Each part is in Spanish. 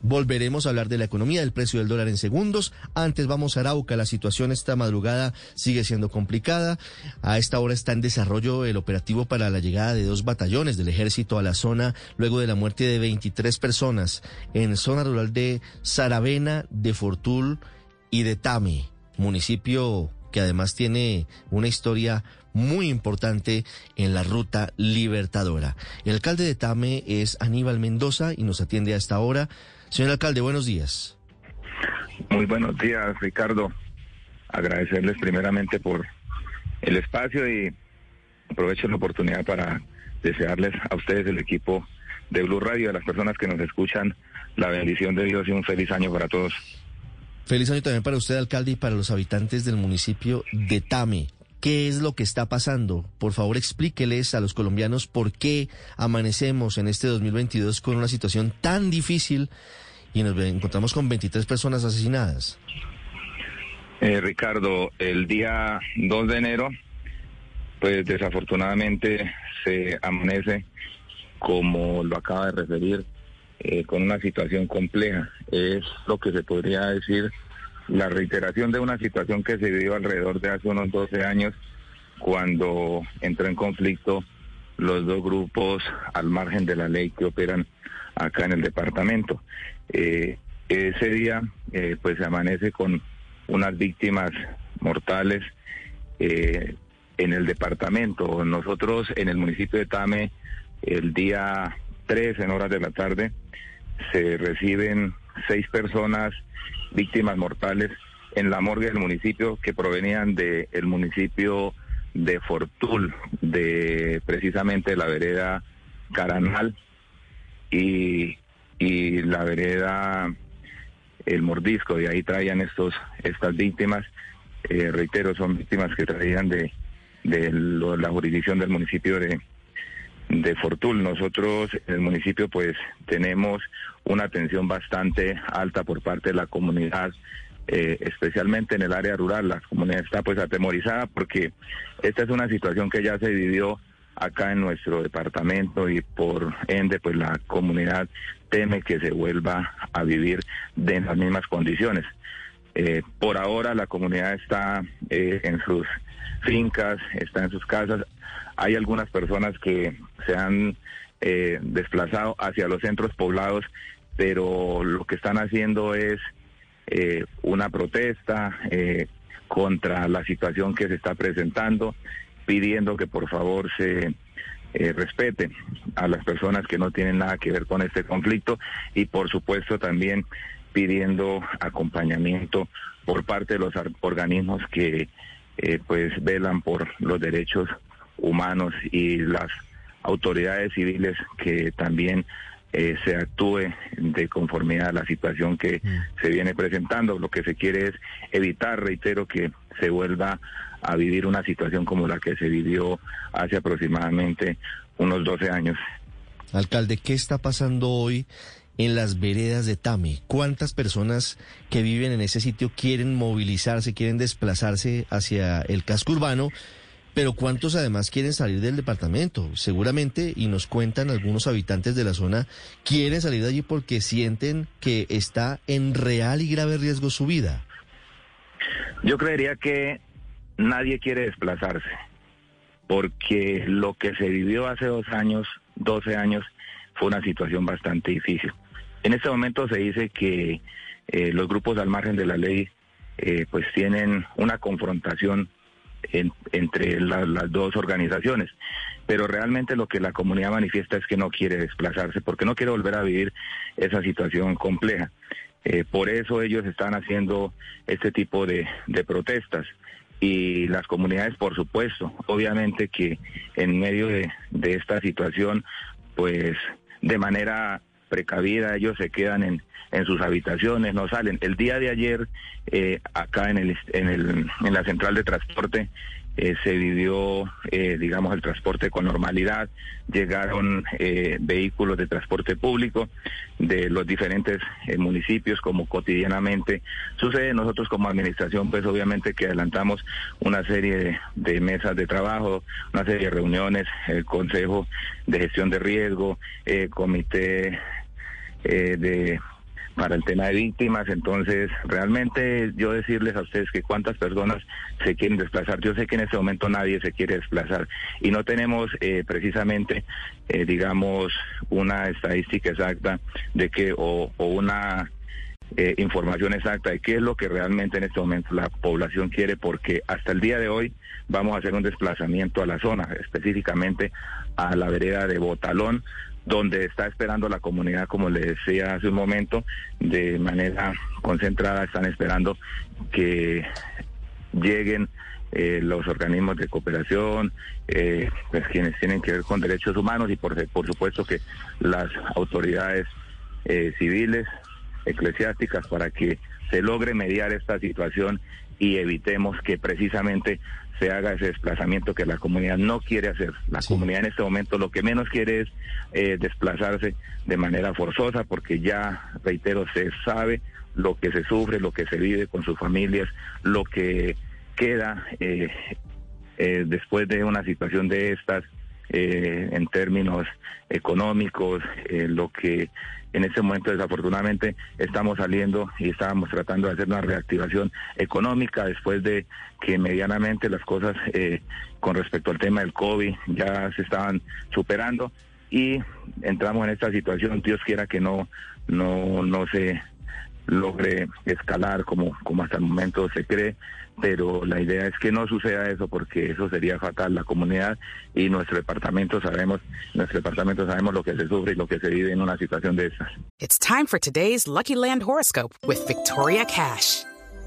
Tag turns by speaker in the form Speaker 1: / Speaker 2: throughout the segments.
Speaker 1: Volveremos a hablar de la economía, del precio del dólar en segundos. Antes vamos a Arauca. La situación esta madrugada sigue siendo complicada. A esta hora está en desarrollo el operativo para la llegada de dos batallones del ejército a la zona luego de la muerte de 23 personas en zona rural de Saravena, de Fortul y de Tame, municipio que además tiene una historia muy importante en la ruta libertadora. El alcalde de Tame es Aníbal Mendoza y nos atiende a esta hora. Señor alcalde, buenos días.
Speaker 2: Muy buenos días, Ricardo. Agradecerles primeramente por el espacio y aprovecho la oportunidad para desearles a ustedes, el equipo de Blue Radio, a las personas que nos escuchan, la bendición de Dios y un feliz año para todos.
Speaker 1: Feliz año también para usted, alcalde, y para los habitantes del municipio de Tame. ¿Qué es lo que está pasando? Por favor, explíqueles a los colombianos por qué amanecemos en este 2022 con una situación tan difícil y nos encontramos con 23 personas asesinadas.
Speaker 2: Eh, Ricardo, el día 2 de enero, pues desafortunadamente se amanece, como lo acaba de referir, eh, con una situación compleja. Es lo que se podría decir la reiteración de una situación que se vivió alrededor de hace unos 12 años cuando entró en conflicto los dos grupos al margen de la ley que operan acá en el departamento. Eh, ese día eh, pues se amanece con unas víctimas mortales eh, en el departamento. Nosotros en el municipio de Tame el día 3 en horas de la tarde se reciben seis personas víctimas mortales en la morgue del municipio que provenían del el municipio de Fortul, de precisamente la vereda Caranal y, y la vereda El Mordisco, y ahí traían estos estas víctimas, eh, reitero, son víctimas que traían de, de la jurisdicción del municipio de, de Fortul. Nosotros en el municipio pues tenemos una atención bastante alta por parte de la comunidad, eh, especialmente en el área rural. La comunidad está pues atemorizada porque esta es una situación que ya se vivió acá en nuestro departamento y por ende pues la comunidad teme que se vuelva a vivir de las mismas condiciones. Eh, por ahora la comunidad está eh, en sus fincas, está en sus casas. Hay algunas personas que se han eh, desplazado hacia los centros poblados, pero lo que están haciendo es eh, una protesta eh, contra la situación que se está presentando, pidiendo que por favor se respete a las personas que no tienen nada que ver con este conflicto y por supuesto también pidiendo acompañamiento por parte de los organismos que pues velan por los derechos humanos y las autoridades civiles que también eh, se actúe de conformidad a la situación que mm. se viene presentando. Lo que se quiere es evitar, reitero, que se vuelva a vivir una situación como la que se vivió hace aproximadamente unos 12 años.
Speaker 1: Alcalde, ¿qué está pasando hoy en las veredas de Tame? ¿Cuántas personas que viven en ese sitio quieren movilizarse, quieren desplazarse hacia el casco urbano? Pero ¿cuántos además quieren salir del departamento? Seguramente, y nos cuentan algunos habitantes de la zona, quieren salir de allí porque sienten que está en real y grave riesgo su vida.
Speaker 2: Yo creería que nadie quiere desplazarse, porque lo que se vivió hace dos años, 12 años, fue una situación bastante difícil. En este momento se dice que eh, los grupos al margen de la ley eh, pues tienen una confrontación entre las dos organizaciones. Pero realmente lo que la comunidad manifiesta es que no quiere desplazarse, porque no quiere volver a vivir esa situación compleja. Eh, por eso ellos están haciendo este tipo de, protestas. Y las comunidades, por supuesto, obviamente que en medio de esta situación, pues de manera precavida, ellos se quedan en, en sus habitaciones, no salen. El día de ayer, eh, acá en, el, en, el, en la central de transporte, eh, se vivió, eh, digamos, el transporte con normalidad, llegaron eh, vehículos de transporte público de los diferentes municipios como cotidianamente sucede. Nosotros como administración, pues obviamente que adelantamos una serie de, de mesas de trabajo, una serie de reuniones, el Consejo de Gestión de Riesgo, Comité de para el tema de víctimas. Entonces, realmente yo decirles a ustedes que cuántas personas se quieren desplazar. Yo sé que en este momento nadie se quiere desplazar y no tenemos eh, precisamente, eh, digamos, una estadística exacta de que o, una eh, información exacta de qué es lo que realmente en este momento la población quiere, porque hasta el día de hoy vamos a hacer un desplazamiento a la zona, específicamente a la vereda de Botalón, donde está esperando la comunidad, como le decía hace un momento, de manera concentrada, están esperando que lleguen eh, los organismos de cooperación, eh, pues quienes tienen que ver con derechos humanos y por, por supuesto que las autoridades eh, civiles, eclesiásticas, para que se logre mediar esta situación y evitemos que precisamente se haga ese desplazamiento que la comunidad no quiere hacer. La comunidad en este momento lo que menos quiere es eh, desplazarse de manera forzosa porque ya, reitero, se sabe lo que se sufre, lo que se vive con sus familias, lo que queda eh, eh, después de una situación de estas en términos económicos, lo que en este momento desafortunadamente estamos saliendo y estábamos tratando de hacer una reactivación económica después de que medianamente las cosas eh, con respecto al tema del COVID ya se estaban superando y entramos en esta situación, Dios quiera que no, no, no se logre escalar como, como hasta el momento se cree, pero la idea es que no suceda eso porque eso sería fatal. La comunidad y nuestro departamento sabemos, nuestro departamento sabemos lo que se sufre y lo que se vive en una situación de estas.
Speaker 3: It's time for today's Lucky Land horoscope with Victoria Cash.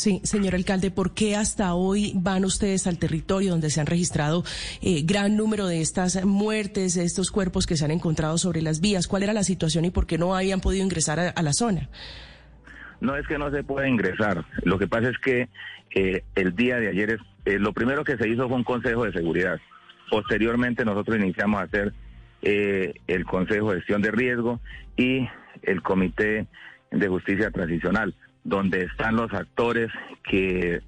Speaker 4: Sí, señor alcalde, ¿por qué hasta hoy van ustedes al territorio donde se han registrado eh, gran número de estas muertes, de estos cuerpos que se han encontrado sobre las vías? ¿Cuál era la situación y por qué no habían podido ingresar a, la zona?
Speaker 2: No es que no se pueda ingresar. Lo que pasa es que eh, el día de ayer es, eh, lo primero que se hizo fue un consejo de seguridad. Posteriormente nosotros iniciamos a hacer el consejo de gestión de riesgo y el comité de justicia transicional donde están los actores que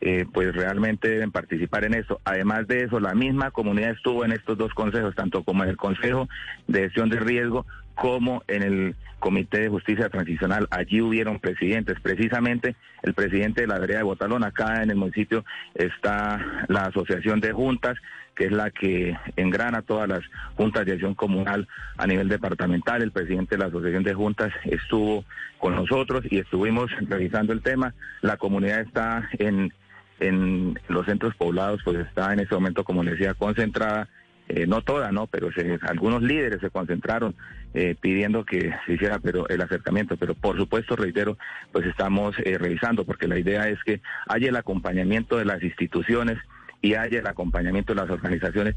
Speaker 2: eh, pues realmente deben participar en eso. Además de eso, la misma comunidad estuvo en estos dos consejos, tanto como en el Consejo de Gestión de Riesgo como en el Comité de Justicia Transicional. Allí hubieron presidentes, precisamente el presidente de la vereda de Botalón, acá en el municipio está la Asociación de Juntas, que es la que engrana todas las juntas de acción comunal a nivel departamental. El presidente de la Asociación de Juntas estuvo con nosotros y estuvimos revisando el tema. La comunidad está en, en los centros poblados, pues está en ese momento, como les decía, concentrada. Eh, no toda, ¿no? Pero algunos líderes se concentraron eh, pidiendo que se hiciera pero el acercamiento, pero por supuesto, reitero, pues estamos eh, revisando, porque la idea es que haya el acompañamiento de las instituciones, y haya el acompañamiento de las organizaciones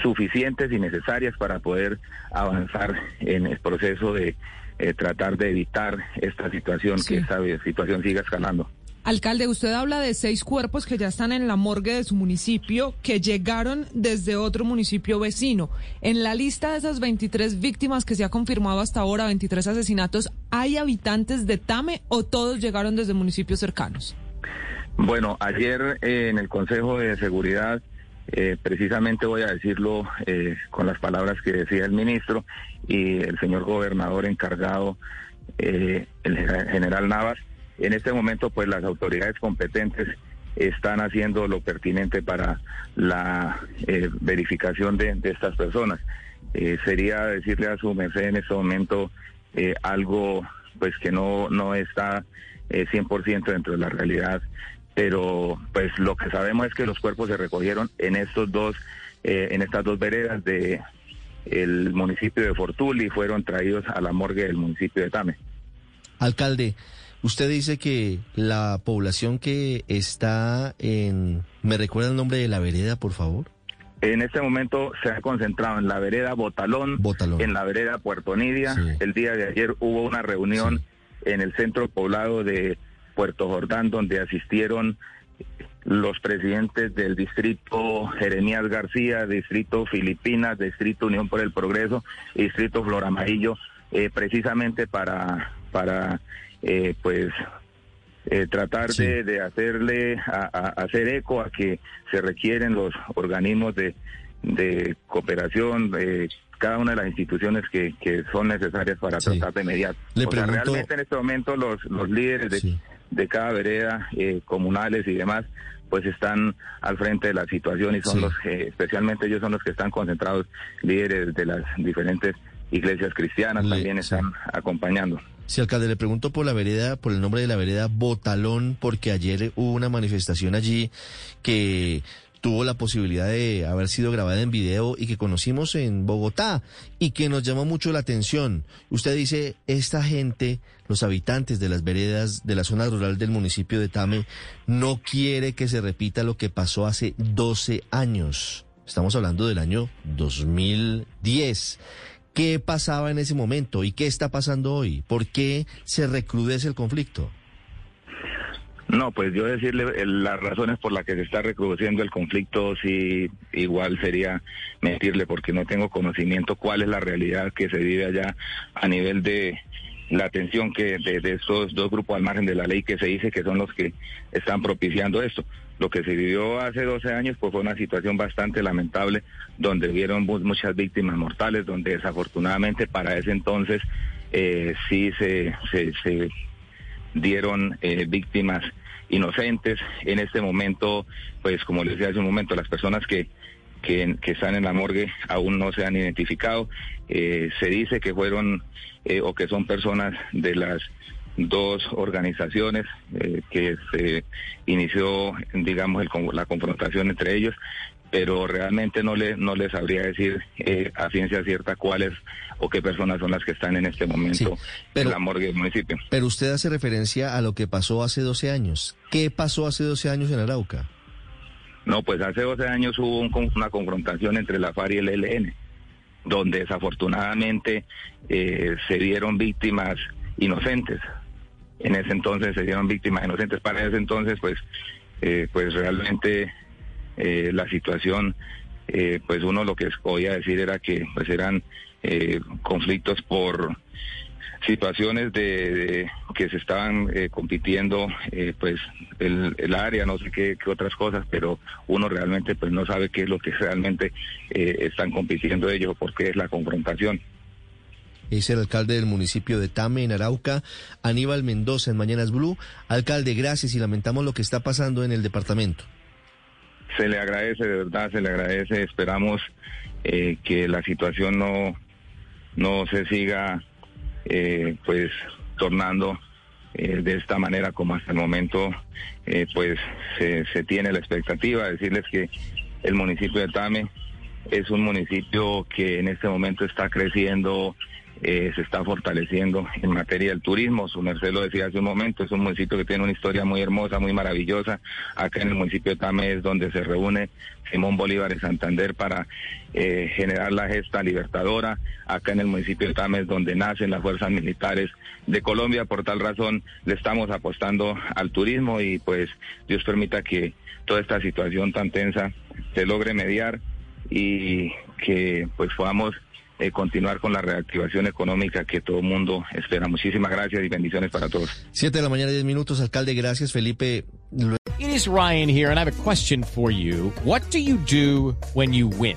Speaker 2: suficientes y necesarias para poder avanzar en el proceso de eh, tratar de evitar esta situación, que esta situación siga escalando.
Speaker 5: Alcalde, usted habla de seis cuerpos que ya están en la morgue de su municipio, que llegaron desde otro municipio vecino. En la lista de esas 23 víctimas que se ha confirmado hasta ahora, 23 asesinatos, ¿hay habitantes de Tame o todos llegaron desde municipios cercanos?
Speaker 2: Bueno, ayer eh, en el Consejo de Seguridad, eh, precisamente voy a decirlo eh, con las palabras que decía el ministro y el señor gobernador encargado, el general Navas, en este momento pues las autoridades competentes están haciendo lo pertinente para la verificación de, de, estas personas. sería decirle a su merced en este momento algo pues que no, no está eh, 100% dentro de la realidad, pero pues lo que sabemos es que los cuerpos se recogieron en estos dos, eh, en estas dos veredas de el municipio de Fortul y fueron traídos a la morgue del municipio de Tame.
Speaker 1: Alcalde, usted dice que la población que está en... ¿Me recuerda el nombre de la vereda, por favor?
Speaker 2: En este momento se ha concentrado en la vereda Botalón,
Speaker 1: Botalón.
Speaker 2: en la vereda Puerto Nidia.
Speaker 1: Sí.
Speaker 2: El día de ayer hubo una reunión en el centro poblado de Puerto Jordán donde asistieron los presidentes del distrito Jeremías García, distrito Filipinas, distrito Unión por el Progreso distrito Flor Amarillo, eh, precisamente para, para eh, pues eh, tratar
Speaker 1: Sí.
Speaker 2: de, de hacerle a, a- hacer eco a que se requieren los organismos de, de cooperación de cada una de las instituciones que, que son necesarias para
Speaker 1: Sí.
Speaker 2: tratar de mediar.
Speaker 1: Le
Speaker 2: o sea,
Speaker 1: pregunto-
Speaker 2: realmente en este momento los, los líderes de,
Speaker 1: Sí.
Speaker 2: de cada vereda, eh, comunales y demás, pues están al frente de la situación y son los, eh, especialmente ellos son los que están concentrados, líderes de las diferentes iglesias cristianas
Speaker 1: Le-
Speaker 2: también están acompañando.
Speaker 1: Sí, alcalde, le pregunto por la vereda, por el nombre de la vereda Botalón, porque ayer hubo una manifestación allí que tuvo la posibilidad de haber sido grabada en video y que conocimos en Bogotá y que nos llamó mucho la atención. Usted dice, esta gente, los habitantes de las veredas de la zona rural del municipio de Tame, no quiere que se repita lo que pasó hace 12 años. Estamos hablando del año 2010. ¿Qué pasaba en ese momento y qué está pasando hoy? ¿Por qué se recrudece el conflicto?
Speaker 2: No, pues yo decirle eh, las razones por las que se está recrudeciendo el conflicto, sí, igual sería mentirle porque no tengo conocimiento cuál es la realidad que se vive allá a nivel de la tensión que de, de estos dos grupos al margen de la ley que se dice que son los que están propiciando esto. Lo que se vivió hace 12 años pues fue una situación bastante lamentable donde hubieron mu- muchas víctimas mortales, donde desafortunadamente para ese entonces eh, sí se, dieron eh, víctimas inocentes. En este momento, pues como les decía hace un momento, las personas que, que, están en la morgue aún no se han identificado. Eh, se dice que fueron o que son personas de las dos organizaciones eh, que se inició, digamos, el la confrontación entre ellos, pero realmente no le no les sabría decir eh, a ciencia cierta cuáles o qué personas son las que están en este momento
Speaker 1: Sí, pero-
Speaker 2: en la morgue del municipio.
Speaker 1: Pero usted hace referencia a lo que pasó hace 12 años. ¿Qué pasó hace 12 años en Arauca?
Speaker 2: No, pues hace 12 años hubo un una confrontación entre la FARC y el ELN, donde desafortunadamente eh, se dieron víctimas inocentes. En ese entonces se dieron víctimas inocentes. Para ese entonces, pues, eh, pues realmente eh, la situación, eh, pues uno lo que podía decir era que pues eran eh, conflictos por situaciones de, que se estaban compitiendo pues el, el área no sé qué, qué otras cosas pero uno realmente pues no sabe qué es lo que realmente están compitiendo ellos o por qué es la confrontación
Speaker 1: Es el alcalde del municipio de Tame, en Arauca, Aníbal Mendoza, en Mañanas Blue. Alcalde, gracias y lamentamos lo que está pasando en el departamento.
Speaker 2: se le agradece de verdad se le agradece esperamos eh, que la situación no no se siga eh, pues tornando eh, de esta manera como hasta el momento pues se tiene la expectativa decirles que el municipio de Tame es un municipio que en este momento está creciendo eh, se está fortaleciendo en materia del turismo. Su merced lo decía hace un momento, es un municipio que tiene una historia muy hermosa, muy maravillosa. Acá en el municipio de Tame es donde se reúne Simón Bolívar de Santander para eh, generar la gesta libertadora. Acá en el municipio de Tame es donde nacen las fuerzas militares de Colombia. Por tal razón le estamos apostando al turismo y pues Dios permita que toda esta situación tan tensa se logre mediar y que pues podamos eh, continuar con la reactivación económica que todo el mundo espera. Muchísimas gracias y bendiciones para todos.
Speaker 1: Siete de la mañana, diez minutos. Alcalde, gracias. Felipe.
Speaker 6: It is Ryan here, and I have a question for you. What do you do when you win?